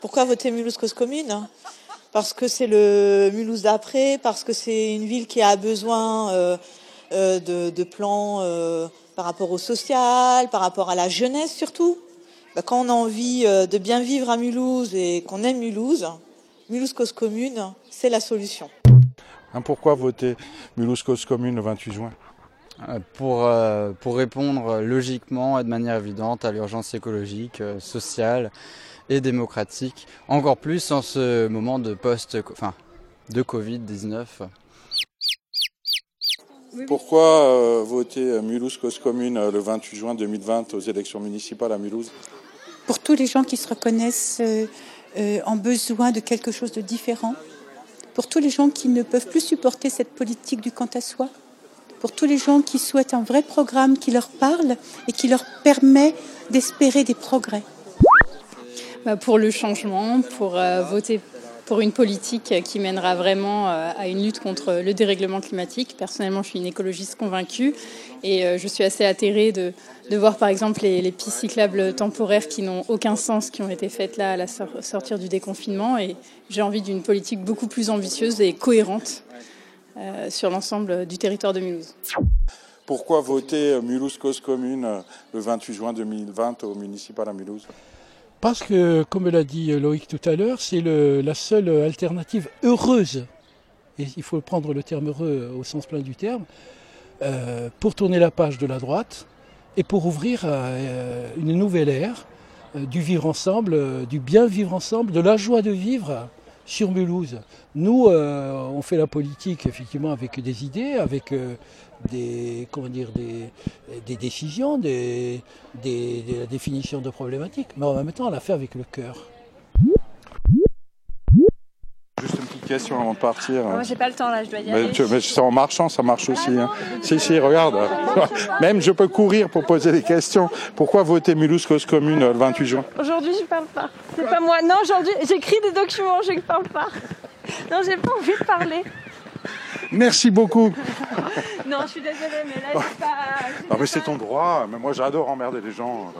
Pourquoi voter Mulhouse Cause Commune Parce que c'est le Mulhouse d'après, parce que c'est une ville qui a besoin euh, euh, de, plans euh, par rapport au social, par rapport à la jeunesse surtout. Bah, quand on a envie de bien vivre à Mulhouse et qu'on aime Mulhouse, Mulhouse Cause Commune, c'est la solution. Hein, pourquoi voter Mulhouse Cause Commune le 28 juin? Pour, pour répondre logiquement et de manière évidente à l'urgence écologique, sociale et démocratique, encore plus en ce moment de post, enfin, de Covid-19. Pourquoi euh, voter Mulhouse Cause Commune euh, le 28 juin 2020 aux élections municipales à Mulhouse? Pour tous les gens qui se reconnaissent euh, en besoin de quelque chose de différent, pour tous les gens qui ne peuvent plus supporter cette politique du quant à soi, pour tous les gens qui souhaitent un vrai programme qui leur parle et qui leur permet d'espérer des progrès. Bah, pour le changement, pour euh, voter pour une politique qui mènera vraiment euh, à une lutte contre le dérèglement climatique. Personnellement, je suis une écologiste convaincue et euh, je suis assez atterrée de, voir par exemple les, pistes cyclables temporaires qui n'ont aucun sens, qui ont été faites là à la sortir du déconfinement. Et j'ai envie d'une politique beaucoup plus ambitieuse et cohérente sur l'ensemble du territoire de Mulhouse. Pourquoi voter Mulhouse Cause Commune le 28 juin 2020 au municipal à Mulhouse? Parce que, comme l'a dit Loïc tout à l'heure, c'est la seule alternative heureuse, et il faut prendre le terme heureux au sens plein du terme, euh, pour tourner la page de la droite et pour ouvrir euh, une nouvelle ère euh, du vivre ensemble, du bien vivre ensemble, de la joie de vivre sur Mulhouse. Nous, on fait la politique effectivement avec des idées, avec des, comment dire, des, décisions, des, des, la définition de problématiques, mais en même temps on l'a fait avec le cœur. Avant de partir. Moi j'ai pas le temps là, je dois y aller. Mais, c'est en marchant, ça marche aussi. Hein. Si, si, regarde. Même je peux courir pour poser des questions. Pourquoi voter Mulhouse Cause Commune le 28 juin? Aujourd'hui je parle pas. C'est pas moi. Non, aujourd'hui j'écris des documents, je ne parle pas. Non, j'ai pas envie de parler. Merci beaucoup. non, je suis désolée, mais là, c'est pas. Non, mais c'est ton droit. Mais moi, j'adore emmerder les gens.